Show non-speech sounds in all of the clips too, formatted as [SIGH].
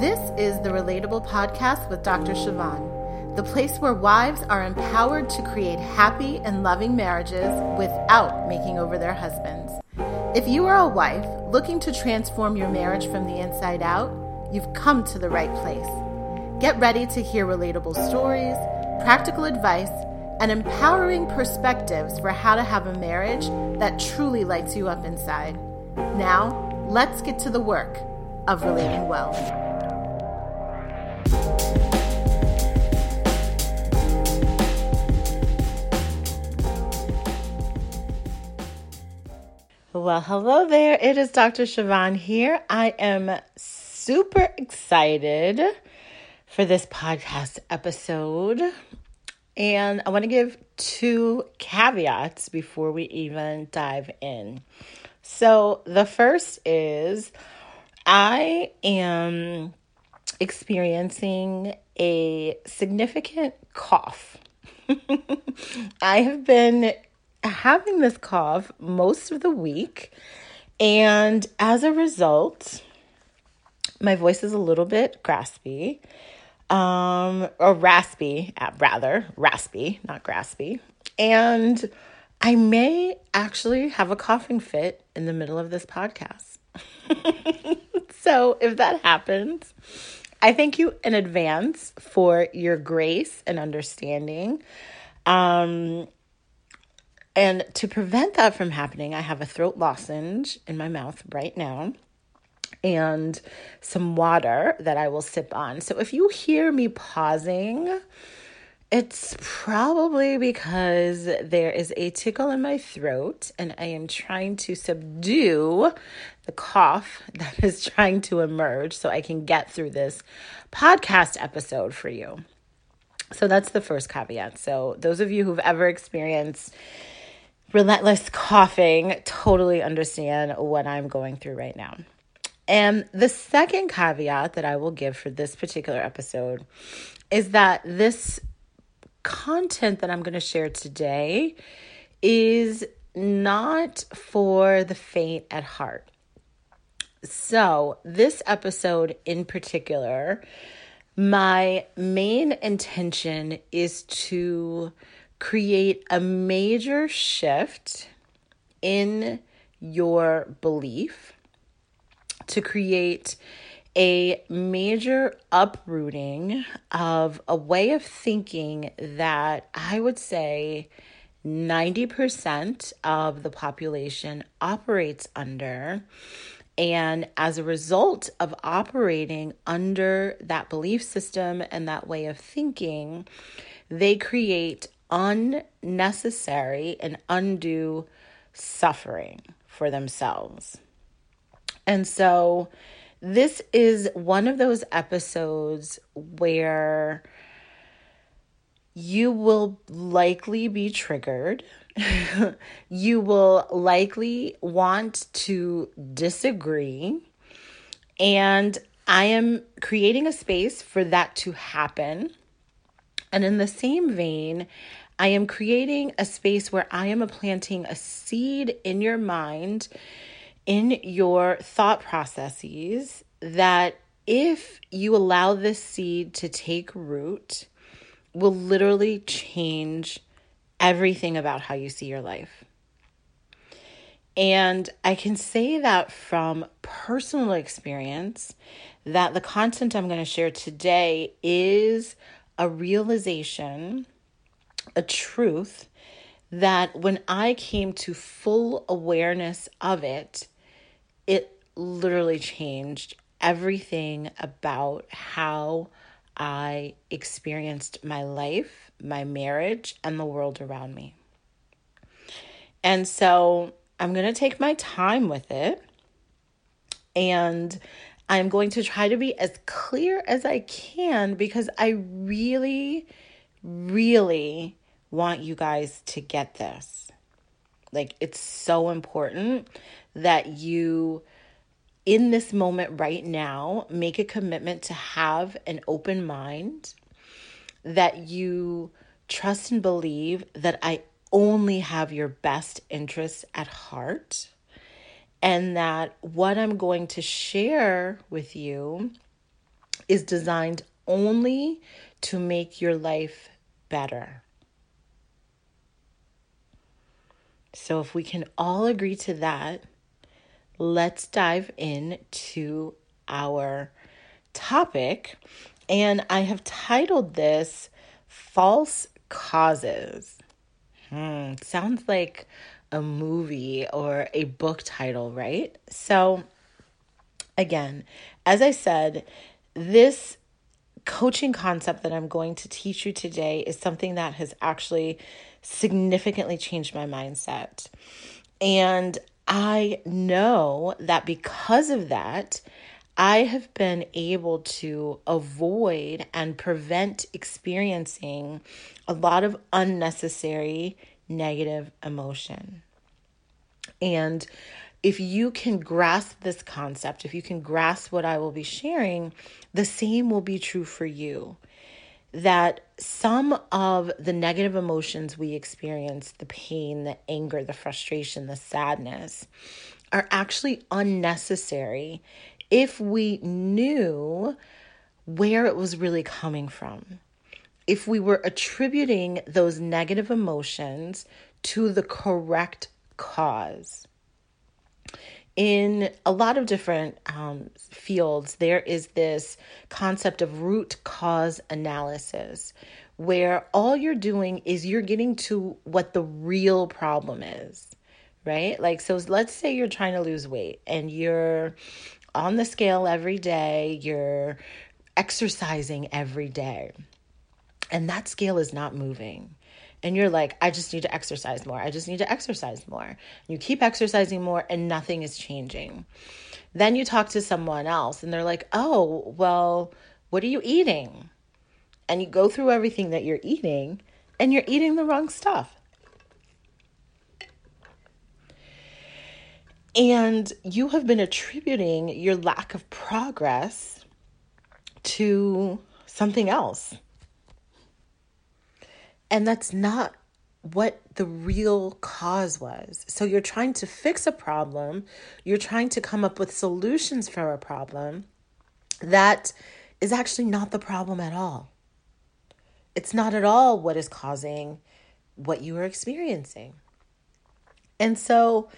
This is the Relatable Podcast with Dr. Siobhan, the place where wives are empowered to create happy and loving marriages without making over their husbands. If you are a wife looking to transform your marriage from the inside out, you've come to the right place. Get ready to hear relatable stories, practical advice, and empowering perspectives for how to have a marriage that truly lights you up inside. Now, let's get to the work of relating well. Well, hello there. It is Dr. Siobhan here. I am super excited for this podcast episode. And I want to give two caveats before we even dive in. So, the first is I am experiencing a significant cough. [LAUGHS] I have been having this cough most of the week, and as a result, my voice is a little bit graspy, um, or raspy, uh, rather, raspy, not graspy. And I may actually have a coughing fit in the middle of this podcast. [LAUGHS] so if that happens, I thank you in advance for your grace and understanding. Um, and to prevent that from happening, I have a throat lozenge in my mouth right now and some water that I will sip on. So if you hear me pausing, it's probably because there is a tickle in my throat and I am trying to subdue the cough [LAUGHS] that is trying to emerge so I can get through this podcast episode for you. So that's the first caveat. So, those of you who've ever experienced relentless coughing totally understand what I'm going through right now. And the second caveat that I will give for this particular episode is that this content that I'm going to share today is not for the faint at heart. So, this episode in particular, my main intention is to create a major shift in your belief, to create a major uprooting of a way of thinking that I would say 90% of the population operates under. And as a result of operating under that belief system and that way of thinking, they create unnecessary and undue suffering for themselves. And so, this is one of those episodes where you will likely be triggered. [LAUGHS] you will likely want to disagree. And I am creating a space for that to happen. And in the same vein, I am creating a space where I am planting a seed in your mind in your thought processes that if you allow this seed to take root, will literally change everything about how you see your life. And I can say that from personal experience that the content I'm going to share today is a realization, a truth that when I came to full awareness of it, it literally changed everything about how I experienced my life, my marriage, and the world around me. And so I'm going to take my time with it. And I'm going to try to be as clear as I can because I really, really want you guys to get this. Like, it's so important that you, in this moment right now, make a commitment to have an open mind, that you trust and believe that I only have your best interests at heart, and that what I'm going to share with you is designed only to make your life better. So, if we can all agree to that, let's dive into our topic. And I have titled this False Causes. Hmm, sounds like a movie or a book title, right? So, again, as I said, this coaching concept that I'm going to teach you today is something that has actually significantly changed my mindset. And I know that because of that, I have been able to avoid and prevent experiencing a lot of unnecessary negative emotion. And if you can grasp this concept, if you can grasp what I will be sharing, the same will be true for you. That some of the negative emotions we experience, the pain, the anger, the frustration, the sadness, are actually unnecessary if we knew where it was really coming from. If we were attributing those negative emotions to the correct cause in a lot of different um, fields, there is this concept of root cause analysis, where all you're doing is you're getting to what the real problem is, right? Like, so let's say you're trying to lose weight and you're on the scale every day, you're exercising every day, and that scale is not moving and you're like, I just need to exercise more. I just need to exercise more. You keep exercising more and nothing is changing. Then you talk to someone else and they're like, oh, well, what are you eating? And you go through everything that you're eating and you're eating the wrong stuff. And you have been attributing your lack of progress to something else and that's not what the real cause was. So you're trying to fix a problem, you're trying to come up with solutions for a problem that is actually not the problem at all. It's not at all what is causing what you are experiencing. And so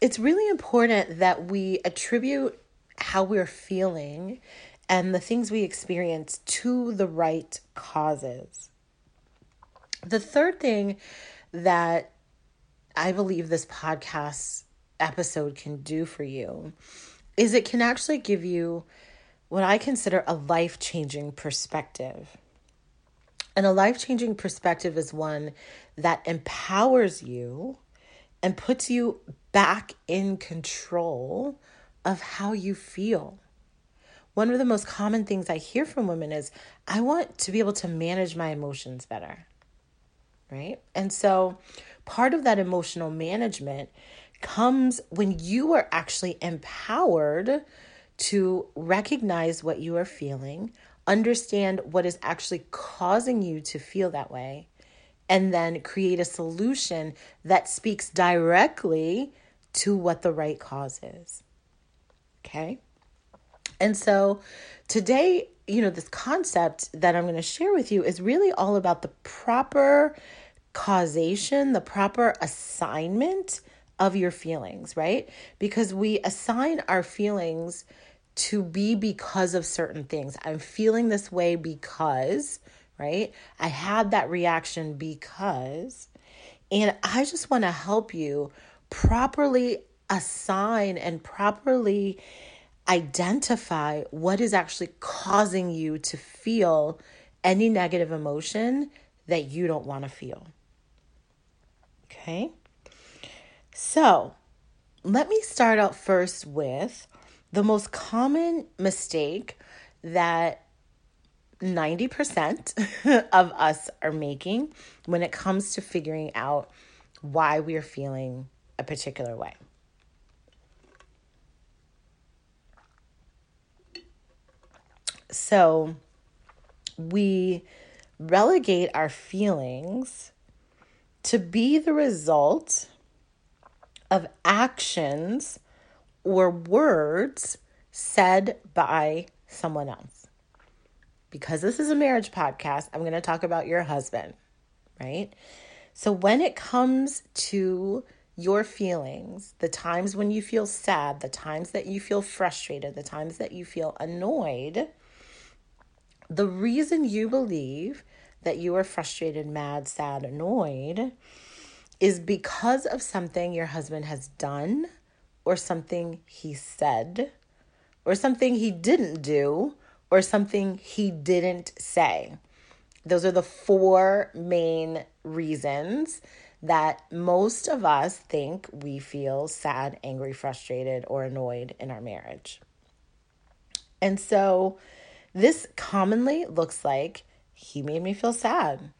it's really important that we attribute how we're feeling and the things we experience to the right causes. The third thing that I believe this podcast episode can do for you is it can actually give you what I consider a life changing perspective. And a life changing perspective is one that empowers you and puts you back in control of how you feel. One of the most common things I hear from women is I want to be able to manage my emotions better right? And so part of that emotional management comes when you are actually empowered to recognize what you are feeling, understand what is actually causing you to feel that way, and then create a solution that speaks directly to what the right cause is. Okay? And so today, you know, this concept that I'm going to share with you is really all about the proper causation, the proper assignment of your feelings, right? Because we assign our feelings to be because of certain things. I'm feeling this way because, right? I had that reaction because. And I just want to help you properly assign and properly identify what is actually causing you to feel any negative emotion that you don't want to feel. Okay. So let me start out first with the most common mistake that 90% [LAUGHS] of us are making when it comes to figuring out why we're feeling a particular way. So we relegate our feelings to be the result of actions or words said by someone else. because this is a marriage podcast, I'm going to talk about your husband, right? So when it comes to your feelings, the times when you feel sad, the times that you feel frustrated, the times that you feel annoyed, the reason you believe that you are frustrated, mad, sad, annoyed is because of something your husband has done or something he said or something he didn't do or something he didn't say. Those are the four main reasons that most of us think we feel sad, angry, frustrated, or annoyed in our marriage. And so this commonly looks like he made me feel sad.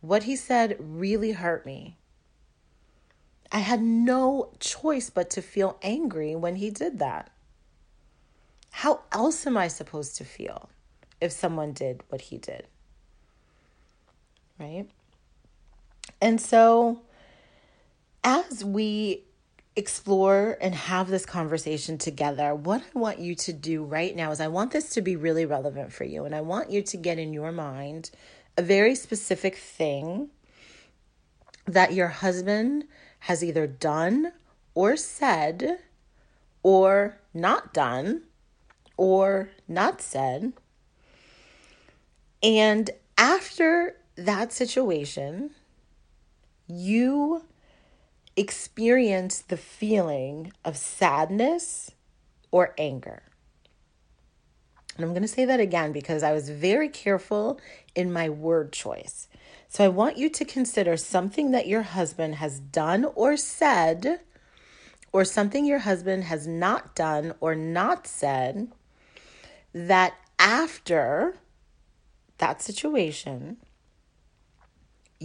What he said really hurt me. I had no choice but to feel angry when he did that. How else am I supposed to feel if someone did what he did? Right? And so, as we explore and have this conversation together, what I want you to do right now is I want this to be really relevant for you. And I want you to get in your mind a very specific thing that your husband has either done or said or not done or not said. And after that situation, you experience the feeling of sadness or anger. And I'm going to say that again because I was very careful in my word choice. So I want you to consider something that your husband has done or said, or something your husband has not done or not said that after that situation,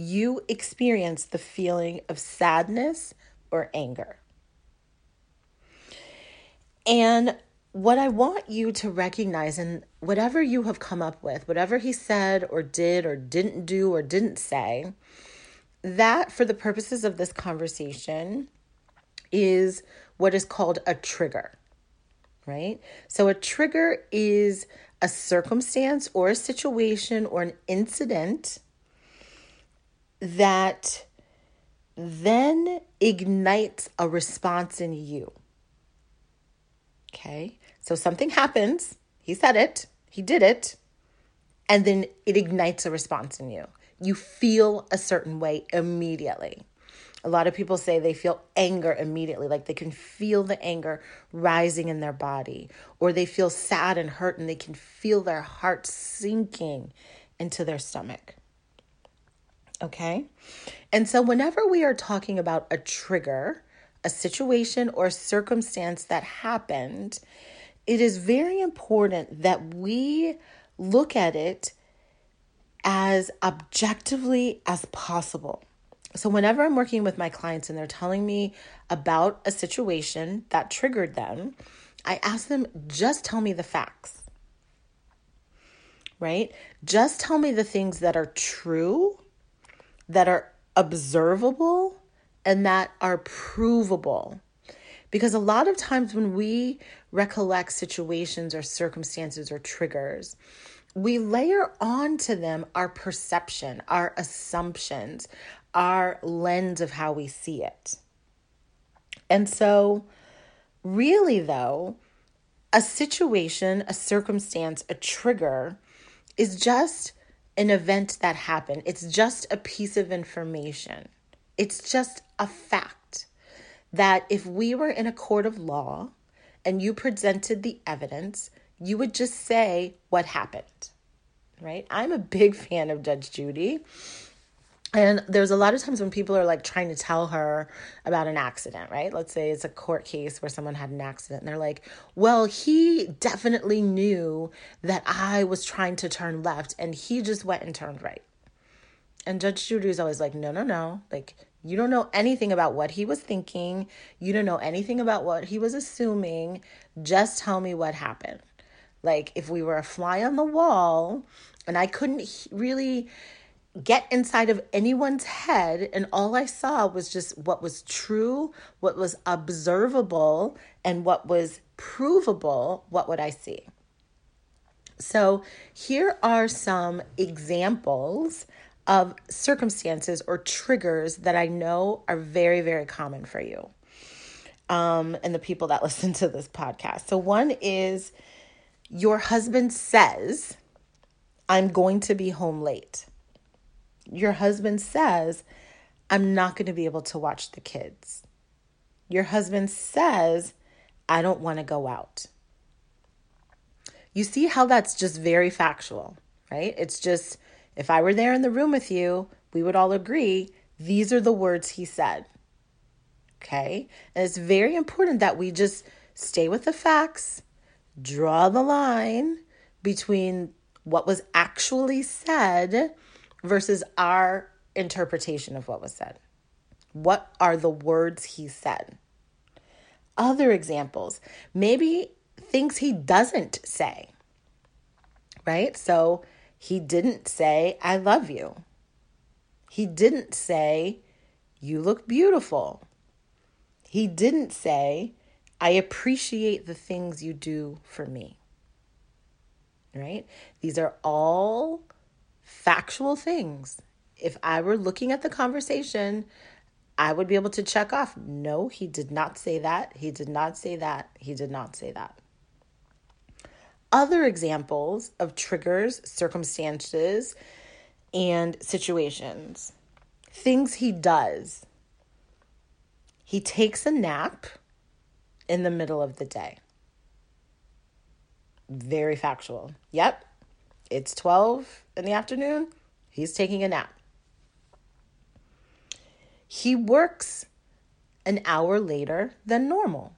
you experience the feeling of sadness or anger. And what I want you to recognize, and whatever you have come up with, whatever he said or did or didn't do or didn't say, that for the purposes of this conversation is what is called a trigger right? So a trigger is a circumstance or a situation or an incident that then ignites a response in you. Okay? So something happens, he said it, he did it, and then it ignites a response in you. You feel a certain way immediately. A lot of people say they feel anger immediately, like they can feel the anger rising in their body, or they feel sad and hurt and they can feel their heart sinking into their stomach. Okay? And so, whenever we are talking about a trigger, a situation or circumstance that happened, it is very important that we look at it as objectively as possible. So, whenever I'm working with my clients and they're telling me about a situation that triggered them, I ask them, just tell me the facts, right? Just tell me the things that are true, that are observable, and that are provable. Because a lot of times when we recollect situations or circumstances or triggers, we layer onto them our perception, our assumptions, our lens of how we see it. And so, really, though, a situation, a circumstance, a trigger is just an event that happened. It's just a piece of information. It's just a fact that if we were in a court of law and you presented the evidence, you would just say what happened, right? I'm a big fan of Judge Judy. And there's a lot of times when people are like trying to tell her about an accident, right? Let's say it's a court case where someone had an accident and they're like, well, he definitely knew that I was trying to turn left and he just went and turned right. And Judge Judy is always like, no, no, no. Like, you don't know anything about what he was thinking. You don't know anything about what he was assuming. Just tell me what happened. Like, if we were a fly on the wall and I couldn't really get inside of anyone's head and all I saw was just what was true, what was observable, and what was provable, what would I see? So, here are some examples of circumstances or triggers that I know are very, very common for you um, and the people that [LAUGHS] listen to this podcast. So, one is your husband says, I'm going to be home late. Your husband says, I'm not going to be able to watch the kids. Your husband says, I don't want to go out. You see how that's just very factual, right? It's just, if I were there in the room with you, we would all agree these are the words he said. Okay? And it's very important that we just stay with the facts, draw the line between what was actually said versus our interpretation of what was said. What are the words he said? Other examples, maybe things he doesn't say, right? So he didn't say, I love you. He didn't say, You look beautiful. He didn't say, I appreciate the things you do for me. Right? These are all factual things. If I were looking at the conversation, I would be able to check off no, he did not say that. He did not say that. He did not say that. Other examples of triggers, circumstances, and situations. Things he does. He takes a nap in the middle of the day. Very factual. Yep, it's 12 in the afternoon. He's taking a nap. He works an hour later than normal,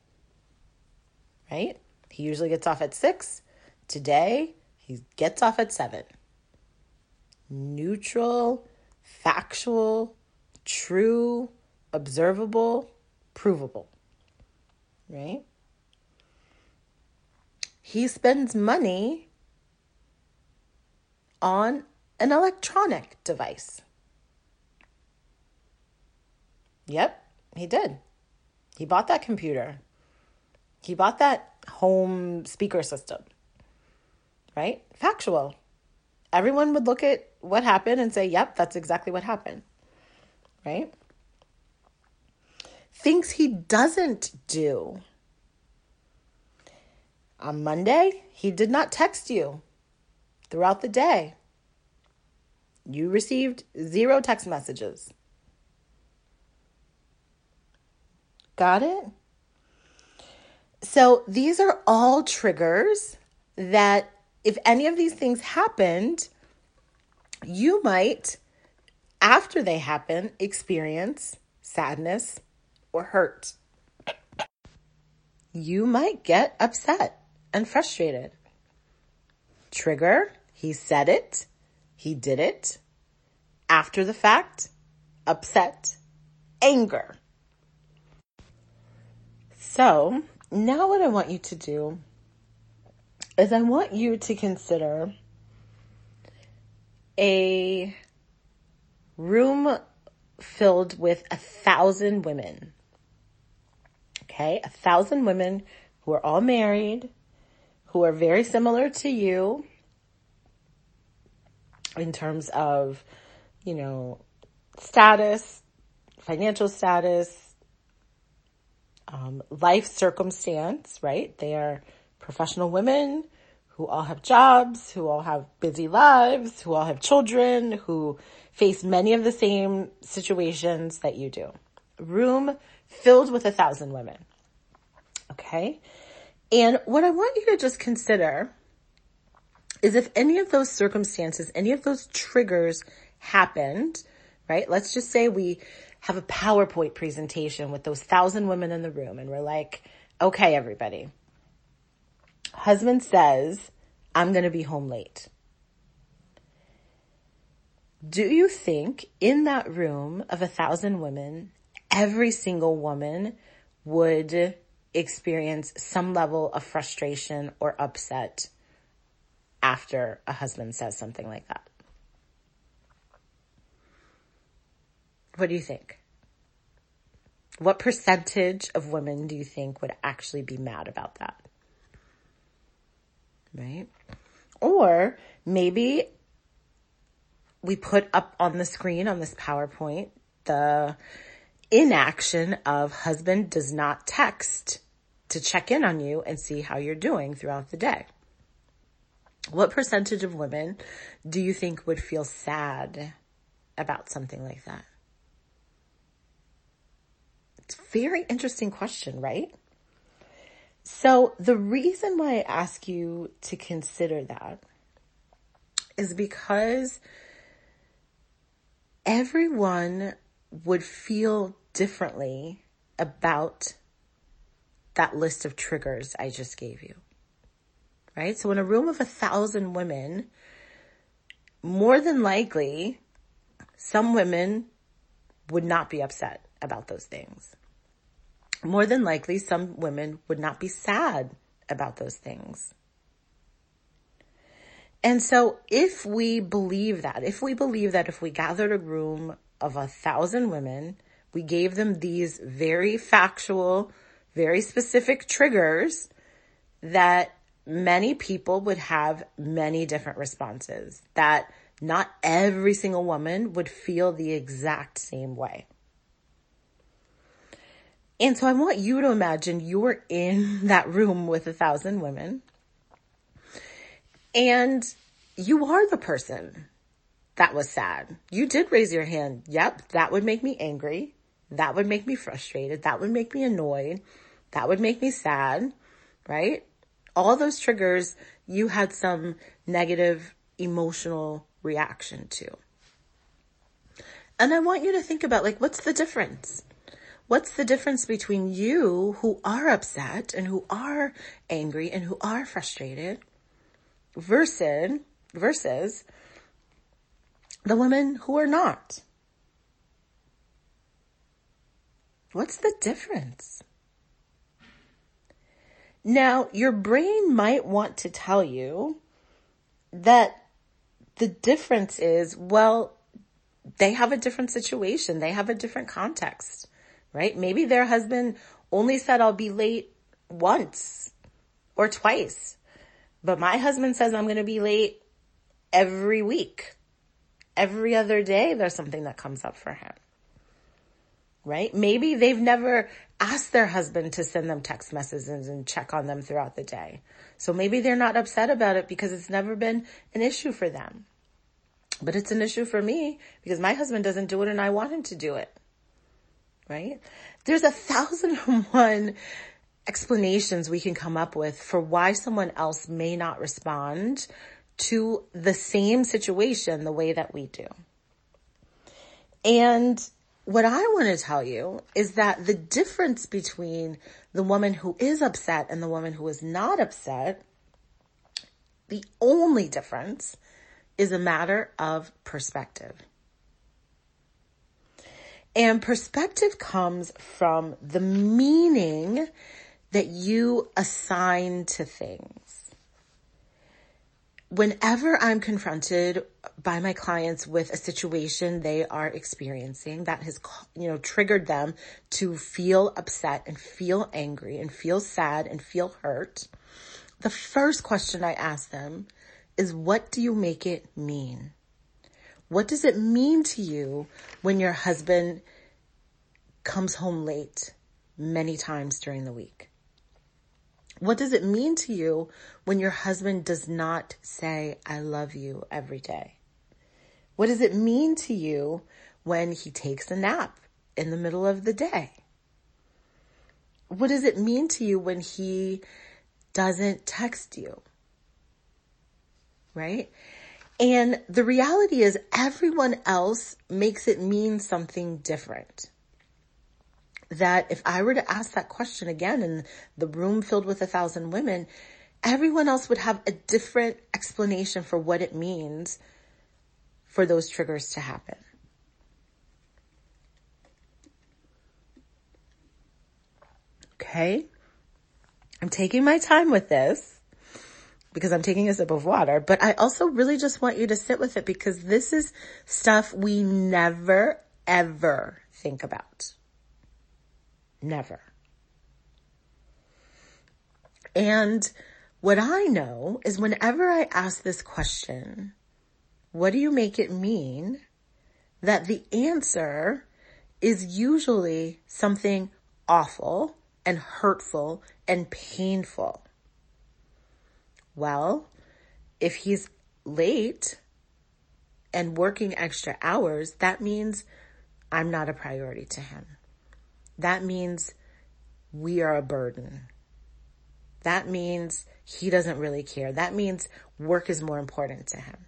right? He usually gets off at 6. Today, he gets off at 7. Neutral, factual, true, observable, provable right? He spends money on an electronic device. Yep, he did. He bought that computer. He bought that home speaker system. Right? Factual. Everyone would look at what happened and say, yep, that's exactly what happened. Right? things he doesn't do. On Monday, he did not text you throughout the day. You received zero text messages. Got it? So these are all triggers that, if any of these things happened, you might, after they happen, experience sadness, or hurt. You might get upset and frustrated. Trigger, he said it, he did it. After the fact, upset, anger. So, now what I want you to do is I want you to consider a room filled with a thousand women Okay. A thousand women who are all married, who are very similar to you in terms of, you know, status, financial status, um, life circumstance, right? They are professional women who all have jobs, who all have busy lives, who all have children, who face many of the same situations that you do. Room filled with a thousand women. Okay. And what I want you to just consider is if any of those circumstances, any of those triggers happened, right? Let's just say we have a PowerPoint presentation with those thousand women in the room and we're like, okay, everybody. Husband says, I'm going to be home late. Do you think in that room of a thousand women, every single woman would experience some level of frustration or upset after a husband says something like that? What do you think? What percentage of women do you think would actually be mad about that? Right? Or maybe we put up on the screen on this PowerPoint the inaction of husband does not text to check in on you and see how you're doing throughout the day. What percentage of women do you think would feel sad about something like that? It's a very interesting question, right? So the reason why I ask you to consider that is because everyone would feel differently about that list of triggers I just gave you. Right? So in a room of a thousand women, more than likely, some women would not be upset about those things. More than likely, some women would not be sad about those things. And so if we believe that, if we believe that if we gathered a room of a thousand women, we gave them these very factual, very specific triggers that many people would have many different responses, that not every single woman would feel the exact same way. And so I want you to imagine you're in [LAUGHS] that room with a thousand women and you are the person that was sad. You did raise your hand. Yep, that would make me angry. That would make me frustrated. That would make me annoyed. That would make me sad, right? All those triggers you had some negative emotional reaction to. And I want you to think about like, what's the difference? What's the difference between you who are upset and who are angry and who are frustrated versus, versus the women who are not? What's the difference? Now, your brain might want to tell you that the difference is, well, they have a different situation. They have a different context, right? Maybe their husband only said, I'll be late once or twice, but my husband says I'm going to be late every week. Every other day, there's something that comes up for him right? Maybe they've never asked their husband to send them text messages and check on them throughout the day. So maybe they're not upset about it because it's never been an issue for them. But it's an issue for me because my husband doesn't do it and I want him to do it. Right? There's a thousand and [LAUGHS] one explanations we can come up with for why someone else may not respond to the same situation the way that we do. And what I want to tell you is that the difference between the woman who is upset and the woman who is not upset, the only difference is a matter of perspective. And perspective comes from the meaning that you assign to things whenever I'm confronted by my clients with a situation they are experiencing that has, you know, triggered them to feel upset and feel angry and feel sad and feel hurt, the first question I ask them is, what do you make it mean? What does it mean to you when your husband comes home late many times during the week? What does it mean to you when your husband does not say, I love you every day? What does it mean to you when he takes a nap in the middle of the day? What does it mean to you when he doesn't text you? Right? And the reality is everyone else makes it mean something different that if I were to ask that question again in the room filled with a thousand women, everyone else would have a different explanation for what it means for those triggers to happen. Okay. I'm taking my time with this because I'm taking a sip of water, but I also really just want you to sit with it because this is stuff we never ever think about. Never. And What I know is whenever I ask this question, what do you make it mean? That the answer is usually something awful and hurtful and painful. Well, if he's late and working extra hours, that means I'm not a priority to him. That means we are a burden. That means he doesn't really care. That means work is more important to him.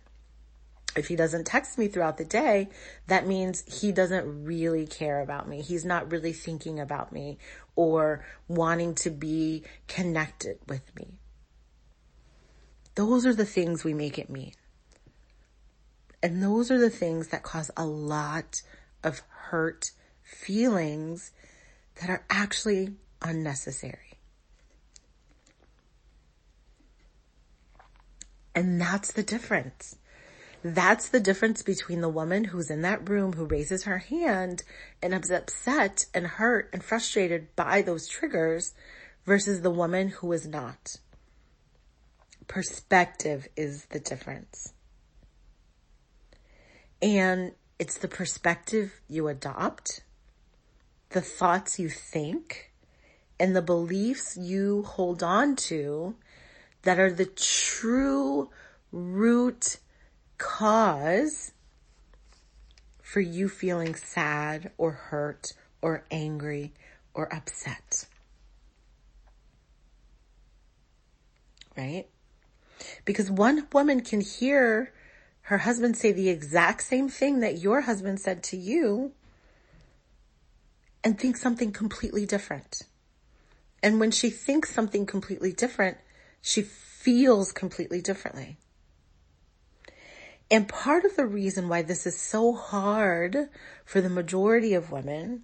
If he doesn't text me throughout the day, that means he doesn't really care about me. He's not really thinking about me or wanting to be connected with me. Those are the things we make it mean. And those are the things that cause a lot of hurt feelings that are actually unnecessary. And that's the difference. That's the difference between the woman who's in that room who raises her hand and is upset and hurt and frustrated by those triggers versus the woman who is not. Perspective is the difference. And it's the perspective you adopt, the thoughts you think, and the beliefs you hold on to that are the true root cause for you feeling sad or hurt or angry or upset. Right? Because one woman can hear her husband say the exact same thing that your husband said to you and think something completely different. And when she thinks something completely different, she feels completely differently. And part of the reason why this is so hard for the majority of women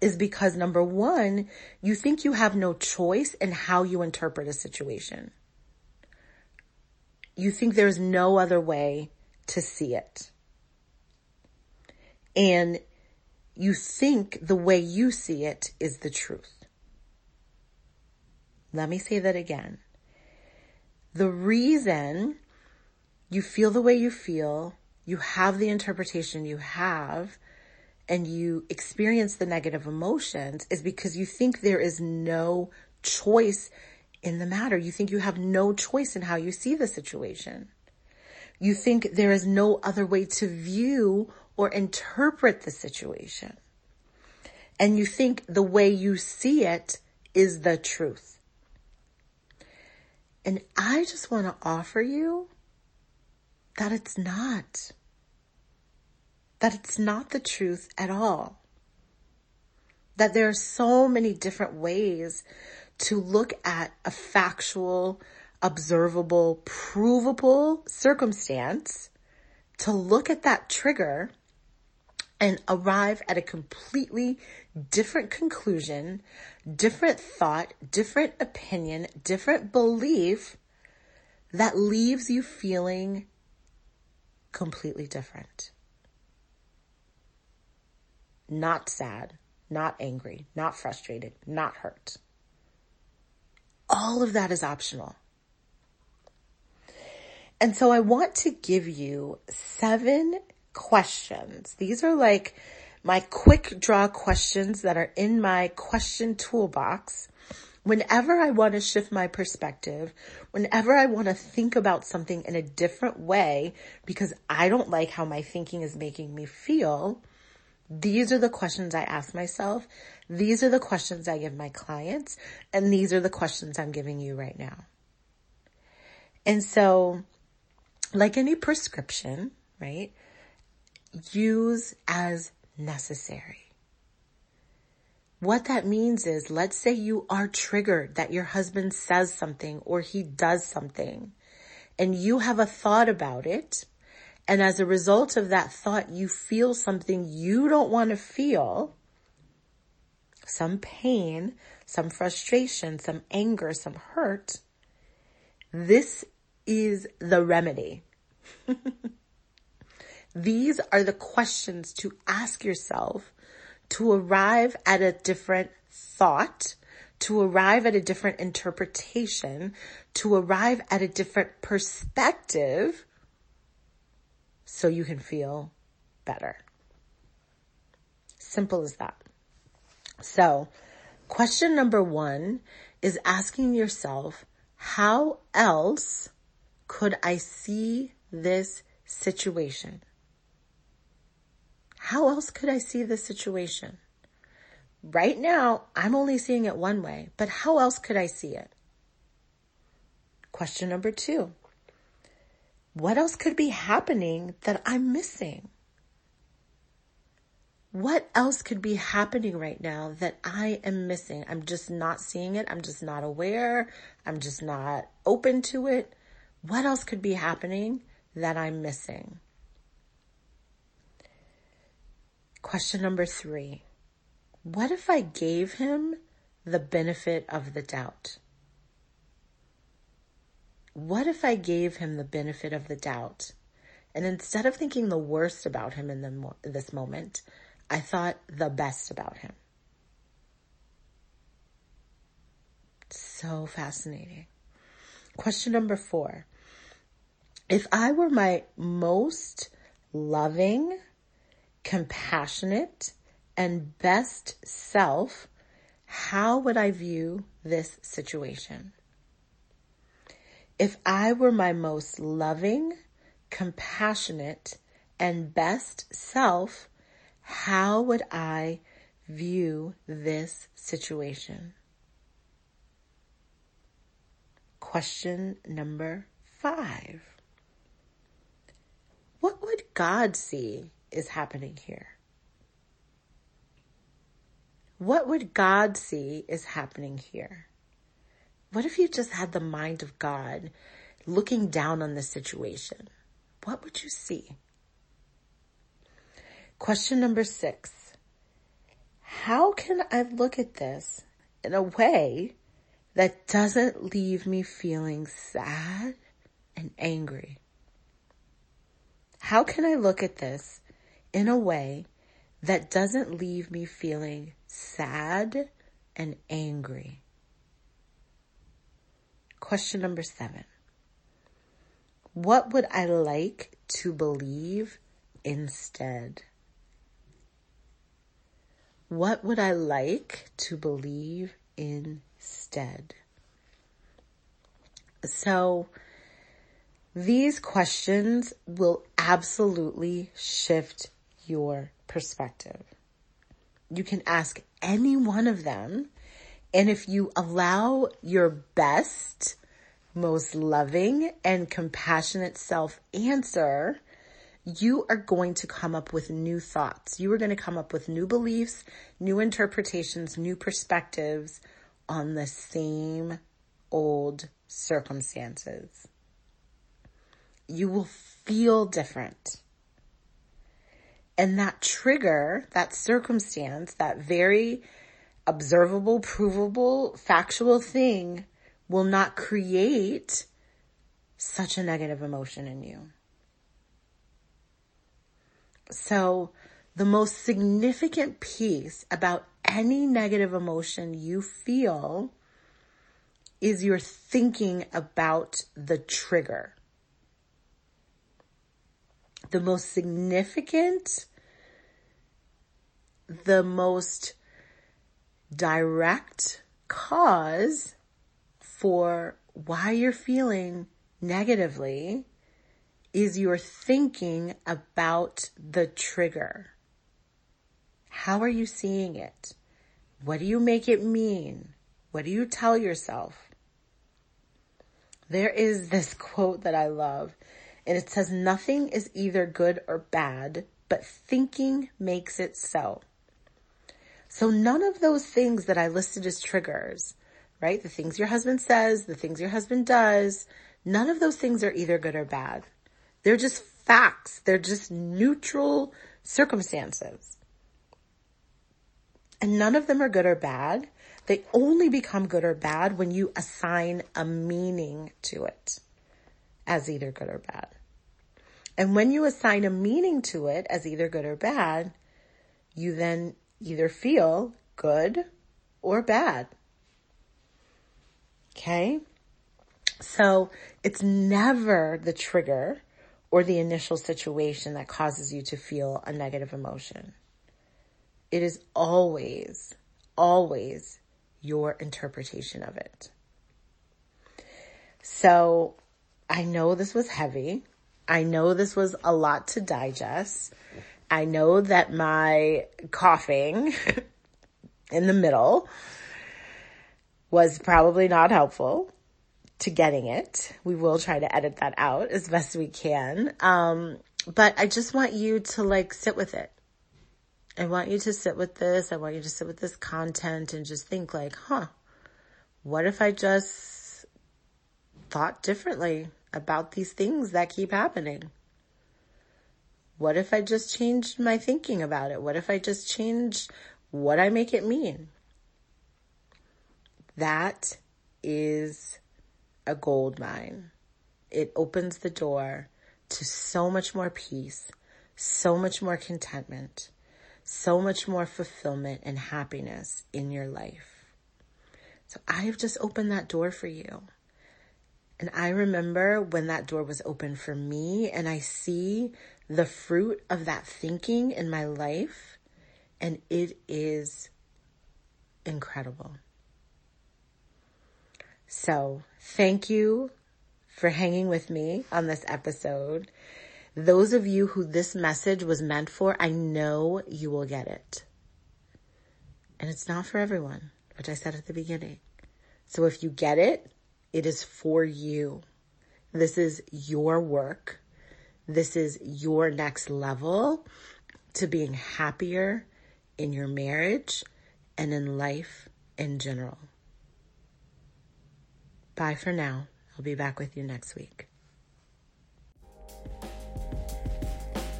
is because number one, you think you have no choice in how you interpret a situation you think there's no other way to see it. And you think the way you see it is the truth. Let me say that again. The reason you feel the way you feel, you have the interpretation you have, and you experience the negative emotions is because you think there is no choice in the matter. You think you have no choice in how you see the situation. You think there is no other way to view or interpret the situation. And you think the way you see it is the truth. And I just want to offer you that it's not. That it's not the truth at all. That there are so many different ways to look at a factual, observable, provable circumstance, to look at that trigger and arrive at a completely different conclusion, different thought, different opinion, different belief that leaves you feeling completely different. Not sad, not angry, not frustrated, not hurt. All of that is optional. And so I want to give you seven questions. These are like my quick draw questions that are in my question toolbox. Whenever I want to shift my perspective, whenever I want to think about something in a different way because I don't like how my thinking is making me feel, these are the questions I ask myself. These are the questions I give my clients. And these are the questions I'm giving you right now. And so, like any prescription, right? Use as necessary. What that means is, let's say you are triggered that your husband says something or he does something and you have a thought about it and as a result of that thought, you feel something you don't want to feel. Some pain, some frustration, some anger, some hurt. This is the remedy. [LAUGHS] These are the questions to ask yourself to arrive at a different thought, to arrive at a different interpretation, to arrive at a different perspective so you can feel better. Simple as that. So question number one is asking yourself, how else could I see this situation? How else could I see this situation? Right now, I'm only seeing it one way, but how else could I see it? Question number two. What else could be happening that I'm missing? What else could be happening right now that I am missing? I'm just not seeing it. I'm just not aware. I'm just not open to it. What else could be happening that I'm missing? Question number three. What if I gave him the benefit of the doubt? What if I gave him the benefit of the doubt? And instead of thinking the worst about him in the, this moment, I thought the best about him. So fascinating. Question number four. If I were my most loving, compassionate, and best self, how would I view this situation? If I were my most loving, compassionate, and best self, how would I view this situation? Question number five. What would God see is happening here? What would God see is happening here? What if you just had the mind of God looking down on the situation? What would you see? Question number six. How can I look at this in a way that doesn't leave me feeling sad and angry? How can I look at this in a way that doesn't leave me feeling sad and angry. Question number seven. What would I like to believe instead? What would I like to believe instead? So, these questions will absolutely shift your perspective. You can ask any one of them. And if you allow your best, most loving and compassionate self answer, you are going to come up with new thoughts. You are going to come up with new beliefs, new interpretations, new perspectives on the same old circumstances. You will feel different. And that trigger, that circumstance, that very observable, provable, factual thing will not create such a negative emotion in you. So the most significant piece about any negative emotion you feel is you're thinking about the trigger the most significant, the most direct cause for why you're feeling negatively is you're thinking about the trigger. How are you seeing it? What do you make it mean? What do you tell yourself? There is this quote that I love and it says nothing is either good or bad, but thinking makes it so. So none of those things that I listed as triggers, right? The things your husband says, the things your husband does, none of those things are either good or bad. They're just facts. They're just neutral circumstances. And none of them are good or bad. They only become good or bad when you assign a meaning to it as either good or bad. And when you assign a meaning to it as either good or bad, you then either feel good or bad. Okay? So it's never the trigger or the initial situation that causes you to feel a negative emotion. It is always, always your interpretation of it. So I know this was heavy. I know this was a lot to digest. I know that my coughing [LAUGHS] in the middle was probably not helpful to getting it. We will try to edit that out as best we can. Um, but I just want you to like sit with it. I want you to sit with this. I want you to sit with this content and just think like, huh, what if I just thought differently about these things that keep happening? What if I just changed my thinking about it? What if I just changed what I make it mean? That is a gold mine. It opens the door to so much more peace, so much more contentment, so much more fulfillment and happiness in your life. So I've just opened that door for you. And I remember when that door was open for me and I see the fruit of that thinking in my life and it is incredible. So thank you for hanging with me on this episode. Those of you who this message was meant for, I know you will get it. And it's not for everyone, which I said at the beginning. So if you get it, it is for you. This is your work. This is your next level to being happier in your marriage and in life in general. Bye for now. I'll be back with you next week.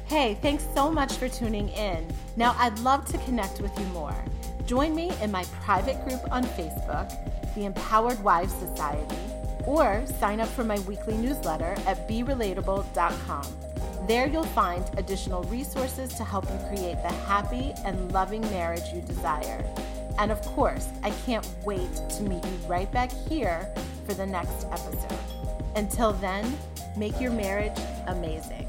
Hey, thanks so much for tuning in. Now, I'd love to connect with you more. Join me in my private group on Facebook, the Empowered Wives Society, or sign up for my weekly newsletter at berelatable.com. There you'll find additional resources to help you create the happy and loving marriage you desire. And of course, I can't wait to meet you right back here for the next episode. Until then, make your marriage amazing.